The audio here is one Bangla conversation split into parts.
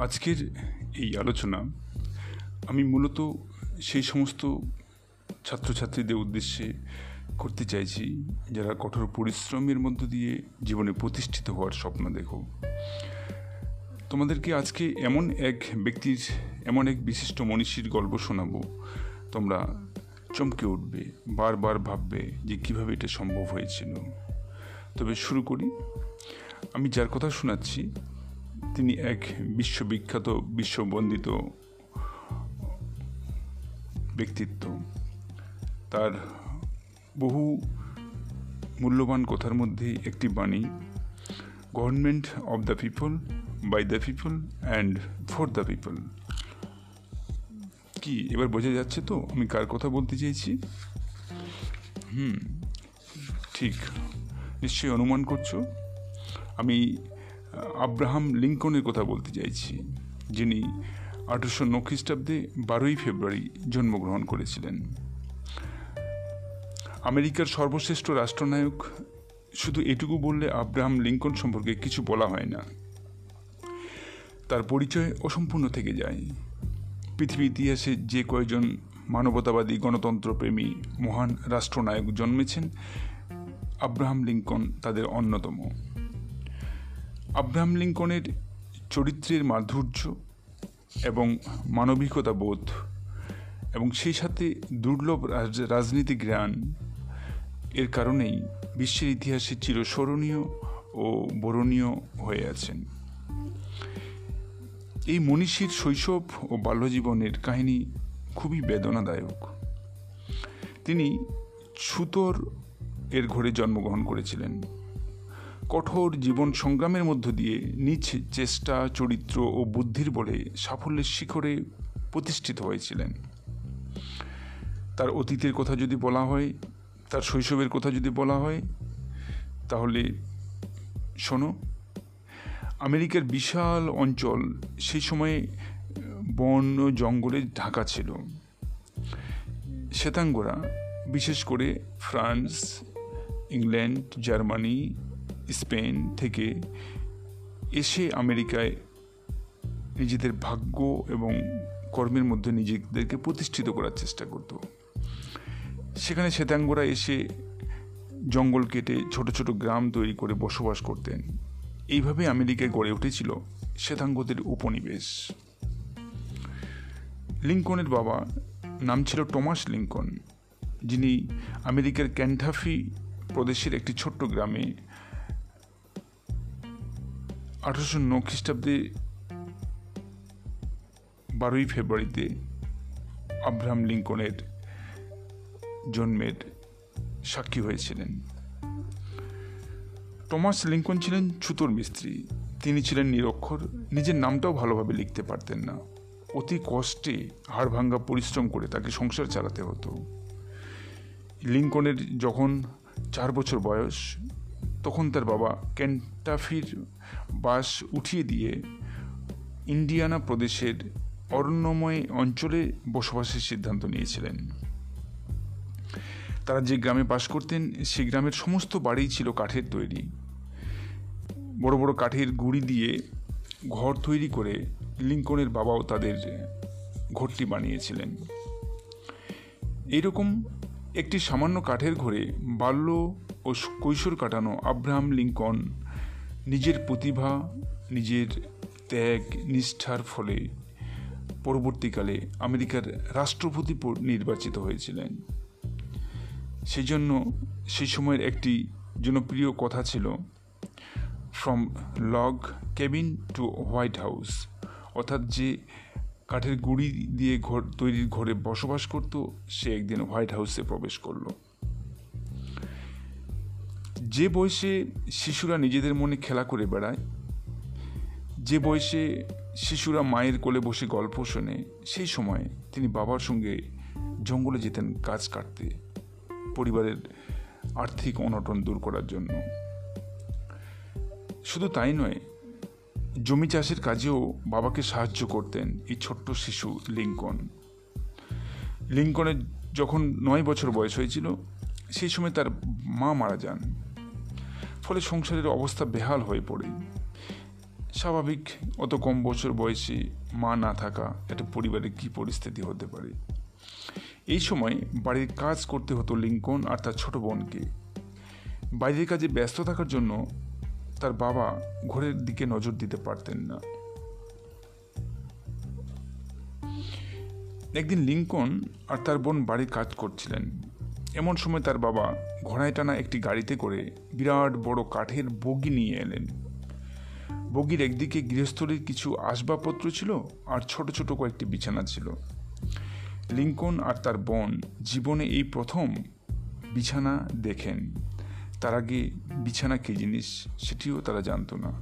আজকের এই আলোচনা আমি মূলত সেই সমস্ত ছাত্রছাত্রীদের উদ্দেশ্যে করতে চাইছি, যারা কঠোর পরিশ্রমের মধ্য দিয়ে জীবনে প্রতিষ্ঠিত হওয়ার স্বপ্ন দেখো। তোমাদেরকে আজকে এমন এক ব্যক্তির, এমন এক বিশিষ্ট মনীষীর গল্প শোনাবো। তোমরা চমকে উঠবে, বারবার ভাববে যে কীভাবে এটা সম্ভব হয়েছিল। তবে শুরু করি। আমি যার কথা শোনাচ্ছি তিনি এক বিশ্ববিখ্যাত, বিশ্ববন্দিত ব্যক্তিত্ব। তার বহু মূল্যবান কথার মধ্যে একটি বাণী government of the people by the people and for the people কি, এবার বোঝা যাচ্ছে তো আমি কার কথা বলতে চেয়েছি হুম, ঠিক, নিশ্চয়ই অনুমান করছ। আমি আব্রাহাম লিঙ্কনের কথা বলতে চাইছি, যিনি আঠারোশো ন খ্রিস্টাব্দে বারোই ফেব্রুয়ারি জন্মগ্রহণ করেছিলেন। আমেরিকার সর্বশ্রেষ্ঠ রাষ্ট্রনায়ক, শুধু এটুকু বললে আব্রাহাম লিঙ্কন সম্পর্কে কিছু বলা হয় না। তার পরিচয় অসম্পূর্ণ থেকে যায়। পৃথিবী ইতিহাসে যে কয়েকজন মানবতাবাদী গণতন্ত্রপ্রেমী মহান রাষ্ট্রনায়ক জন্মেছেন, আব্রাহাম লিঙ্কন তাদের অন্যতম। আব্রাহাম লিঙ্কনের চরিত্রের মাধুর্য এবং মানবিকতা বোধ এবং সেই সাথে দুর্লভ রাজনীতি জ্ঞান এর কারণেই বিশ্বের ইতিহাসে চিরস্মরণীয় ও বরণীয় হয়ে আছেন। এই মনীষীর শৈশব ও বাল্যজীবনের কাহিনী খুবই বেদনাদায়ক। তিনি ছুতর এর ঘরে জন্মগ্রহণ করেছিলেন। কঠোর জীবন সংগ্রামের মধ্য দিয়ে নিজ চেষ্টা, চরিত্র ও বুদ্ধির বলে সাফল্যের শিখরে প্রতিষ্ঠিত হয়েছিলেন। তার অতীতের কথা যদি বলা হয়, তার শৈশবের কথা যদি বলা হয়, তাহলে শোনো, আমেরিকার বিশাল অঞ্চল সেই সময়ে বন জঙ্গলে ঢাকা ছিল। শ্বেতাঙ্গরা, বিশেষ করে ফ্রান্স, ইংল্যান্ড, জার্মানি স্পেন থেকে এসে আমেরিকায় নিজেদের ভাগ্য এবং কর্মের মধ্যে নিজেদেরকে প্রতিষ্ঠিত করার চেষ্টা করত। সেখানে শ্বেতাঙ্গরা এসে জঙ্গল কেটে ছোট ছোট গ্রাম তৈরি করে বসবাস করতেন। এইভাবে আমেরিকায় গড়ে উঠেছিল শ্বেতাঙ্গদের উপনিবেশ। লিঙ্কনের বাবা নাম ছিল টমাস লিঙ্কন যিনি আমেরিকার ক্যান্টাফি প্রদেশের একটি ছোট্ট গ্রামে আঠারোশো ন খ্রিস্টাব্দে বারোই ফেব্রুয়ারিতে আব্রাহাম লিঙ্কনের জন্মের সাক্ষী হয়েছিলেন। টমাস লিঙ্কন ছিলেন ছুতোর মিস্ত্রি। তিনি ছিলেন নিরক্ষর। নিজের নামটাও ভালোভাবে লিখতে পারতেন না। অতি কষ্টে হাড় ভাঙ্গা পরিশ্রম করে তাকে সংসার চালাতে হতো। লিঙ্কনের যখন চার বছর বয়স তখন তার বাবা ক্যান্টাফির বাস উঠিয়ে দিয়ে ইন্ডিয়ানা প্রদেশের অরণ্যময় অঞ্চলে বসবাসের সিদ্ধান্ত নিয়েছিলেন। তারা যে গ্রামে বাস করতেন সেই গ্রামের সমস্ত বাড়ি ছিল কাঠের তৈরি। বড় বড় কাঠের গুঁড়ি দিয়ে ঘর তৈরি করে লিঙ্কনের বাবাও তাদের ঘরটি বানিয়েছিলেন। এইরকম একটি সামান্য কাঠের ঘরে বাল্য ও কৈশোর কাটানো আব্রাহাম লিঙ্কন নিজের প্রতিভা, নিজের ত্যাগ, নিষ্ঠার ফলে পরবর্তীকালে আমেরিকার রাষ্ট্রপতি নির্বাচিত হয়েছিলেন। সেই জন্য সেই সময়ের একটি জনপ্রিয় কথা ছিল from log cabin to white house অর্থাৎ যে কাঠের গুড়ি দিয়ে ঘর, তৈরির ঘরে বসবাস করত, সে একদিন হোয়াইট হাউসে প্রবেশ করল। যে বয়সে শিশুরা নিজেদের মনে খেলা করে বেড়ায়, যে বয়সে শিশুরা মায়ের কোলে বসে গল্প শোনে, সেই সময় তিনি বাবার সঙ্গে জঙ্গলে যেতেন কাজ কাটতে, পরিবারের আর্থিক অনটন দূর করার জন্য। শুধু তাই নয়, জমি চাষের কাজেও বাবাকে সাহায্য করতেন এই ছোট্ট শিশু লিঙ্কন। লিঙ্কনের যখন নয় বছর বয়স হয়েছিল, সেই সময় তার মা মারা যান। ফলে সংসারের অবস্থা বেহাল হয়ে পড়ে। স্বাভাবিক অত কম বছর বয়সে মা না থাকা একটা পরিবারের কী পরিস্থিতি হতে পারে? এই সময় বাড়ির কাজ করতে হতো লিঙ্কন আর তার ছোট বোনকে। বাইরের কাজে ব্যস্ত থাকার জন্য তার বাবা ঘরের দিকে নজর দিতে পারতেন না। একদিন লিঙ্কন আর তার বোন বাড়ির কাজ করছিলেন। এমন সময় তার বাবা ঘোড়ায় টানা একটি গাড়িতে করে বিরাট বড় কাঠের বগি নিয়ে এলেন। বগির একদিকে গৃহস্থলীর কিছু আসবাবপত্র ছিল আর ছোট ছোট কয়েকটি বিছানা ছিল। লিঙ্কন আর তার বোন জীবনে এই প্রথম বিছানা দেখেন। তার আগে বিছানা কী জিনিস সেটিও তারা জানতো না।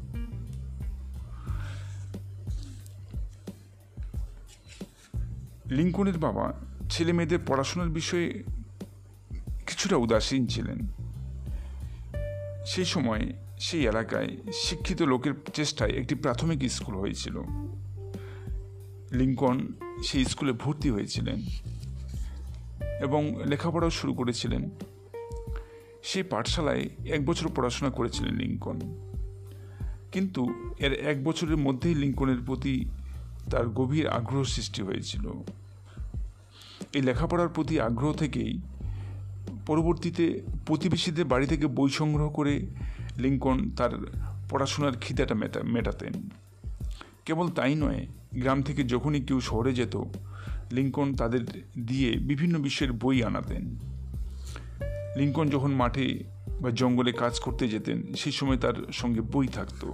লিঙ্কনের বাবা ছেলে মেয়েদের পড়াশোনার বিষয়ে কিছুটা উদাসীন ছিলেন। সেই সময় সেই এলাকায় শিক্ষিত লোকের চেষ্টায় একটি প্রাথমিক স্কুল হয়েছিল। লিঙ্কন সেই স্কুলে ভর্তি হয়েছিলেন এবং লেখাপড়াও শুরু করেছিলেন। সেই পাঠশালায় এক বছর পড়াশোনা করেছিলেন লিঙ্কন। কিন্তু এর এক বছরের মধ্যেই লিঙ্কনের প্রতি তার গভীর আগ্রহ সৃষ্টি হয়েছিল। এই লেখাপড়ার প্রতি আগ্রহ থেকেই পরবর্তীতে প্রতিবেশীদের বাড়ি থেকে বই সংগ্রহ করে লিঙ্কন তার পড়াশোনার খিদাটা মেটা, মেটাতেন। কেবল তাই নয়, গ্রাম থেকে যখনই কেউ শহরে যেত, লিঙ্কন তাদের দিয়ে বিভিন্ন বিষয়ের বই আনাতেন। লিঙ্কন যখন মাঠে বা জঙ্গলে কাজ করতে যেতেন সেই সময় তার সঙ্গে বই থাকত।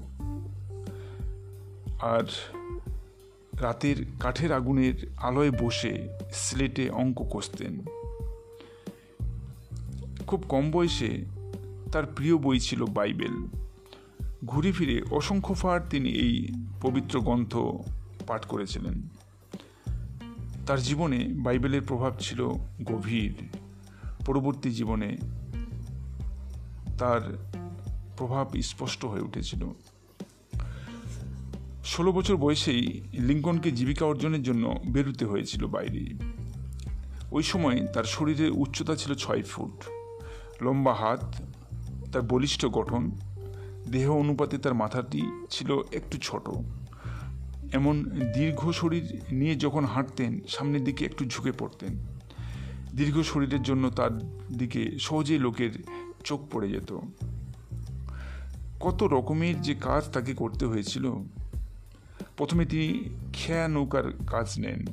আর রাতের কাঠের আগুনের আলোয় বসে স্লেটে অঙ্ক কষতেন। খুব কম বয়সে তার প্রিয় বই ছিল বাইবেল। ঘুরে ফিরে অসংখ্য ফার তিনি এই পবিত্র গ্রন্থ পাঠ করেছিলেন। তার জীবনে বাইবেলের প্রভাব ছিল গভীর। পরবর্তী জীবনে তার প্রভাব স্পষ্ট হয়ে উঠেছিল। ষোলো বছর বয়সেই লিঙ্কনকে জীবিকা অর্জনের জন্য বেরোতে হয়েছিল বাইরে। ওই সময় তার শরীরের উচ্চতা ছিল ছয় ফুট। লম্বা হাত, তার বলিষ্ঠ গঠন, দেহ অনুপাতে তার মাথাটি ছিল একটু ছোট। এমন দীর্ঘ শরীর নিয়ে যখন হাঁটতেন, সামনের দিকে একটু ঝুঁকে পড়তেন। দীর্ঘ শরীরের জন্য তার দিকে সহজেই লোকের চোখ পড়ে যেত। কত রকমের যে কাজ তাকে করতে হয়েছিল। প্রথমে তিনি খেয়া নৌকার কাজ নেন।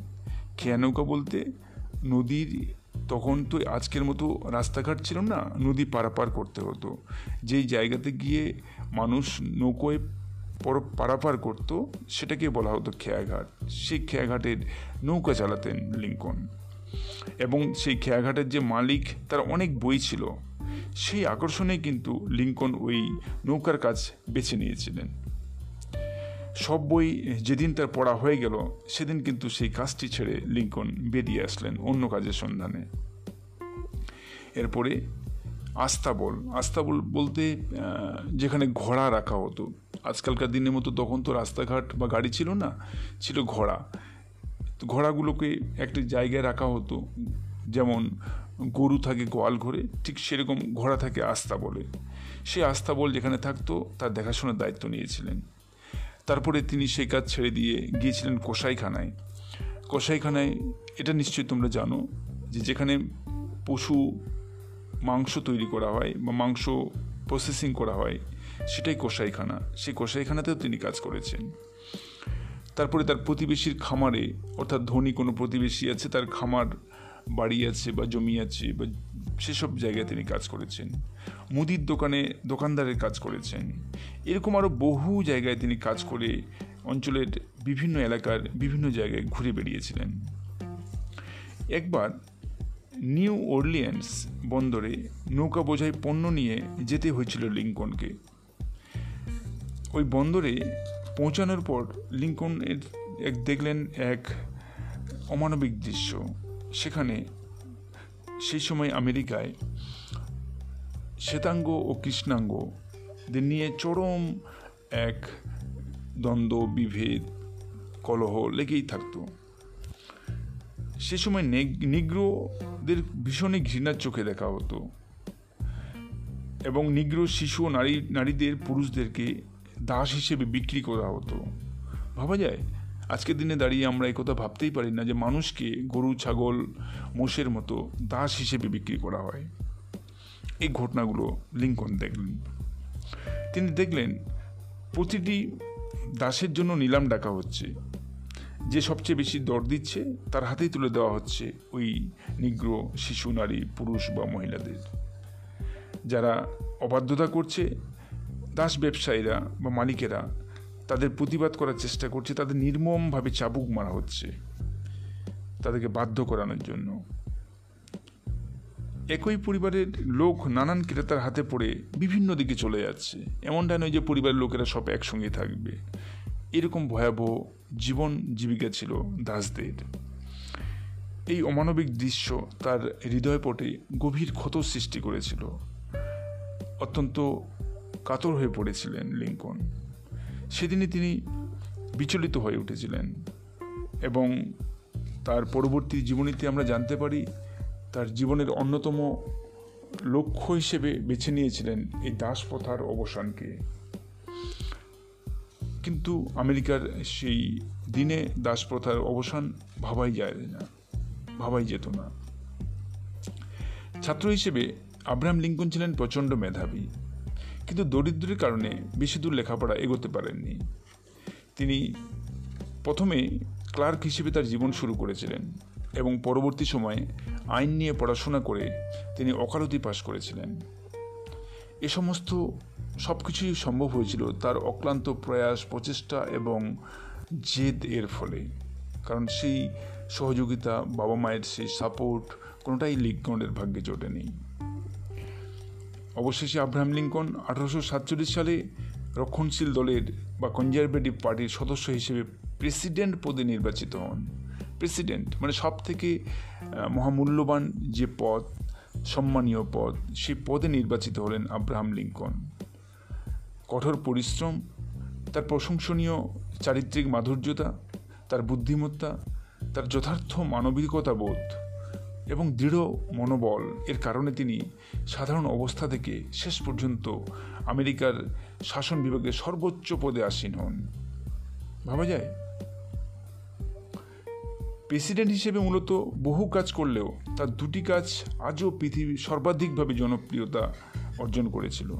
খেয়া নৌকা বলতে নদীর তখন তো আজকের মতো রাস্তাঘাট ছিল না, নদী পারাপার করতে হতো। যেই জায়গাতে গিয়ে মানুষ নৌকোয় পর, পারাপার করত, সেটাকে বলা হতো খেয়াঘাট। সেই খেয়াঘাটের নৌকা চালাতেন লিঙ্কন। এবং সেই খেয়াঘাটের যে মালিক, তার অনেক বই ছিল। সেই আকর্ষণে কিন্তু লিঙ্কন ওই নৌকার কাজ বেছে নিয়েছিলেন। সব বই যেদিন তার পড়া হয়ে গেল, সেদিন কিন্তু সেই কাজটি ছেড়ে লিঙ্কন বেরিয়ে আসলেন অন্য কাজের সন্ধানে। এরপরে আস্তাবল। আস্তাবল বলতে যেখানে ঘোড়া রাখা হতো। আজকালকার দিনের মতো তখন তো রাস্তাঘাট বা গাড়ি ছিল না, ছিল ঘোড়া। ঘোড়াগুলোকে একটি জায়গায় রাখা হতো, যেমন গরু থাকে গোয়াল ঘরে, ঠিক সেরকম ঘোড়া থাকে আস্থা বলে সে আস্থা বল যেখানে থাকতো, তার দেখাশোনার দায়িত্ব নিয়েছিলেন। তারপরে তিনি সেই কাজ ছেড়ে দিয়ে গিয়েছিলেন কসাইখানায়। কসাইখানায় এটা নিশ্চয়ই তোমরা জানো যে যেখানে পশু মাংস তৈরি করা হয় বা মাংস প্রসেসিং করা হয়, সেটাই কসাইখানা। সেই কষাইখানাতেও তিনি কাজ করেছেন। তারপরে তার প্রতিবেশীর খামারে, অর্থাৎ ধনী কোনো প্রতিবেশী আছে, তার খামার, বাড়ি আছে বা জমি আছে বা সেসব জায়গায় তিনি কাজ করেছেন। মুদির দোকানে দোকানদারের কাজ করেছেন। এরকম আরও বহু জায়গায় তিনি কাজ করে অঞ্চলের বিভিন্ন এলাকার বিভিন্ন জায়গায় ঘুরে বেরিয়েছিলেন একবার নিউ অর্লিয়ান্স বন্দরে নৌকা বোঝাই পণ্য নিয়ে যেতে হয়েছিল লিঙ্কনকে। ওই বন্দরে পৌঁছানোর পর লিঙ্কন এক দেখলেন এক অমানবিক দৃশ্য। সেখানে সেই সময় আমেরিকায় শ্বেতাঙ্গ ও কৃষ্ণাঙ্গদের নিয়ে চরম এক দ্বন্দ্ব, বিভেদ, কলহ লেগেই থাকতো। সে সময় নিগ্রোদের ভীষণই ঘৃণার চোখে দেখা হতো এবং নিগ্র শিশু ও নারী, নারীদের পুরুষদেরকে দাস হিসেবে বিক্রি করা হতো। ভাবা যায়, আজকের দিনে দাঁড়িয়ে আমরা এই কথা ভাবতেই পারি না যে মানুষকে গরু, ছাগল, মোষের মতো দাস হিসেবে বিক্রি করা হয়। এই ঘটনাগুলো লিঙ্কন দেখলেন। তিনি দেখলেন, প্রতিটি দাসের জন্য নিলাম ডাকা হচ্ছে। যে সবচেয়ে বেশি দর দিচ্ছে, তার হাতেই তুলে দেওয়া হচ্ছে ওই নিগ্র শিশু, নারী, পুরুষ বা মহিলাদের। যারা অবাধ্যতা করছে, দাস ব্যবসায়ীরা বা মালিকেরা তাদের প্রতিবাদ করার চেষ্টা করছে, তাদের নির্মমভাবে চাবুক মারা হচ্ছে। তাদেরকে বাধ্য করানোর জন্য। একই পরিবারের লোক নানান ক্রেতার হাতে পড়ে বিভিন্ন দিকে চলে যাচ্ছে। এমনটা নয় যে পরিবারের লোকেরা সব একসঙ্গে থাকবে। এরকম ভয়াবহ জীবন জীবিকা ছিল দাসদের। এই অমানবিক দৃশ্য তার হৃদয়পটে গভীর ক্ষত সৃষ্টি করেছিল। অত্যন্ত কাতর হয়ে পড়েছিলেন লিঙ্কন। সেদিনই তিনি বিচলিত হয়ে উঠেছিলেন এবং তার পরবর্তী জীবনীতে আমরা জানতে পারি তার জীবনের অন্যতম লক্ষ্য হিসেবে বেছে নিয়েছিলেন এই দাস প্রথার অবসানকে। কিন্তু আমেরিকার সেই দিনে দাস প্রথার অবসান ভাবাই যায় না, ভাবাই যেত না। ছাত্র হিসেবে আব্রাহাম লিঙ্কন ছিলেন প্রচণ্ড মেধাবী, কিন্তু দরিদ্রের কারণে বেশি দূর লেখাপড়া এগোতে পারেননি। তিনি প্রথমে ক্লার্ক হিসেবে তার জীবন শুরু করেছিলেন এবং পরবর্তী সময়ে আইন নিয়ে পড়াশোনা করে তিনি ওকালতি পাশ করেছিলেন। এ সমস্ত সব কিছুই সম্ভব হয়েছিল তার অক্লান্ত প্রয়াস, প্রচেষ্টা এবং জেদ এর ফলে। কারণ সেই সহযোগিতা, বাবা মায়ের সেই সাপোর্ট কোনোটাই লিঙ্কনের ভাগ্যে জোটেনি। অবশেষে আব্রাহাম লিঙ্কন আঠারোশো সাতচল্লিশ সালে রক্ষণশীল দলের বা কনজারভেটিভ পার্টির সদস্য হিসেবে প্রেসিডেন্ট পদে নির্বাচিত হন। প্রেসিডেন্ট মানে সব থেকে মহামূল্যবান যে পদ, সম্মানীয় পদ, সেই পদে নির্বাচিত হলেন আব্রাহাম লিঙ্কন। কঠোর পরিশ্রম, তার প্রশংসনীয় চারিত্রিক মাধুর্যতা, তার বুদ্ধিমত্তা, তার যথার্থ মানবিকতা বোধ এবং দৃঢ় মনোবল, এর কারণে তিনি সাধারণ অবস্থা থেকে শেষ পর্যন্ত আমেরিকার শাসন বিভাগের সর্বোচ্চ পদে আসীন হন। ভাবা যায় প্রেসিডেন্ট হিসেবে মূলত বহু কাজ করলেও তার দুটি কাজ আজও পৃথিবী সর্বাধিকভাবে জনপ্রিয়তা অর্জন করেছিল।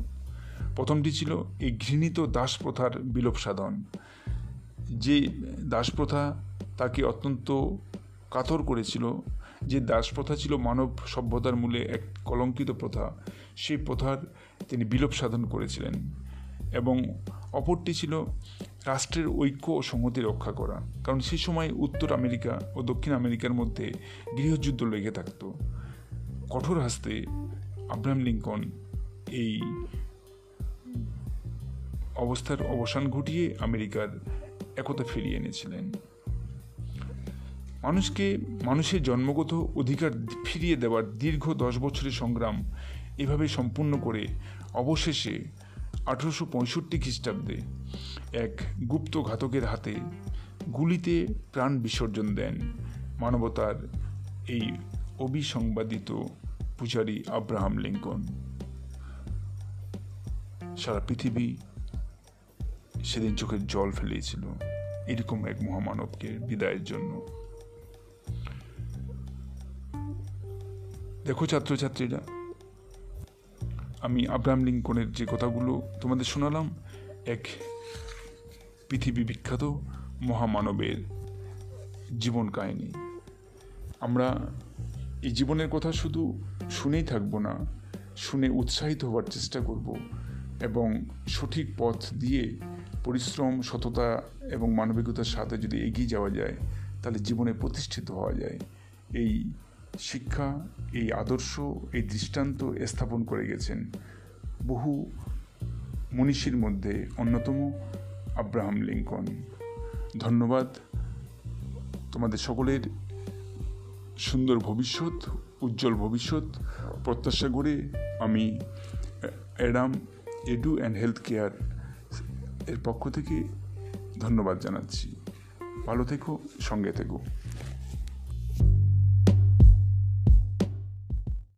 প্রথমটি ছিল এই ঘৃণিত দাস প্রথার বিলোপ সাধন। যে দাস প্রথা তাকে অত্যন্ত কাতর করেছিল, যে দাস প্রথা ছিল মানব সভ্যতার মূলে এক কলঙ্কিত প্রথা, সেই প্রথার তিনি বিলোপ সাধন করেছিলেন। এবং অপরটি ছিল রাষ্ট্রের ঐক্য ও সংহতি রক্ষা করা। কারণ সেই সময় উত্তর আমেরিকা ও দক্ষিণ আমেরিকার মধ্যে গৃহযুদ্ধ লেগে থাকত। কঠোর হাসতে আব্রাহাম লিঙ্কন এই অবস্থার অবসান ঘটিয়ে আমেরিকার একতা ফিরিয়ে এনেছিলেন। মানুষকে মানুষের জন্মগত অধিকার ফিরিয়ে দেওয়ার দীর্ঘ দশ বছরের সংগ্রাম এভাবে সম্পূর্ণ করে অবশেষে আঠেরোশো পঁয়ষট্টি খ্রিস্টাব্দে এক গুপ্ত ঘাতকের হাতে গুলিতে প্রাণ বিসর্জন দেন মানবতার এই অবিসংবাদিত পূজারী আব্রাহাম লিঙ্কন। সারা পৃথিবী সেদিন চোখের জল ফেলিয়েছিল এরকম এক মহামানবকে বিদায়ের জন্য। দেখো ছাত্রছাত্রীরা আমি আব্রাহাম লিঙ্কনের যে কথাগুলো তোমাদের শোনালাম, এক পৃথিবী বিখ্যাত মহামানবের জীবন কাহিনী। আমরা এই জীবনের কথা শুধু শুনেই থাকব না, শুনে উৎসাহিত হওয়ার চেষ্টা করব এবং সঠিক পথ দিয়ে পরিশ্রম, সততা এবং মানবিকতার সাথে যদি এগিয়ে যাওয়া যায়, তাহলে জীবনে প্রতিষ্ঠিত হওয়া যায়। এই শিক্ষা, এই আদর্শ, এই দৃষ্টান্ত স্থাপন করে গেছেন বহু মনীষীর মধ্যে অন্যতম আব্রাহাম লিঙ্কন। ধন্যবাদ তোমাদের সকলের সুন্দর ভবিষ্যৎ, উজ্জ্বল ভবিষ্যৎ। প্রত্যাশা করে আমি Adam, edu and health care এর পক্ষ থেকে ধন্যবাদ জানাচ্ছি। ভালো থেকো, সঙ্গে থেকো।